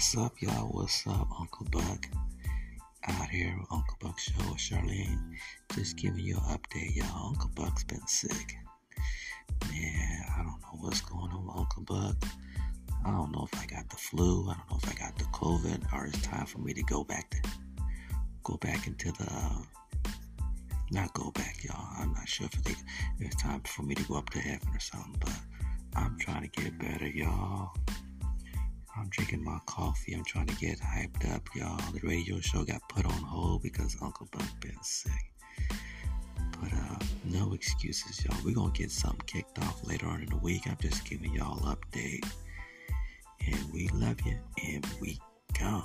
What's up, y'all? What's up, Uncle Buck? Out here, Uncle Buck Show with Charlene. Just giving you an update, y'all. Uncle Buck's been sick. Man, I don't know what's going on with Uncle Buck. I don't know if I got the flu. I don't know if I got the COVID, or it's time for me to go back to go back into the. Uh, not go back, y'all. I'm not sure if, it, if it's time for me to go up to heaven or something, but I'm trying to get better, y'all. I'm drinking my coffee. I'm trying to get hyped up, y'all. The radio show got put on hold because Uncle Buck been sick. But uh, no excuses, y'all. We're gonna get something kicked off later on in the week. I'm just giving y'all update. And we love you, and we go.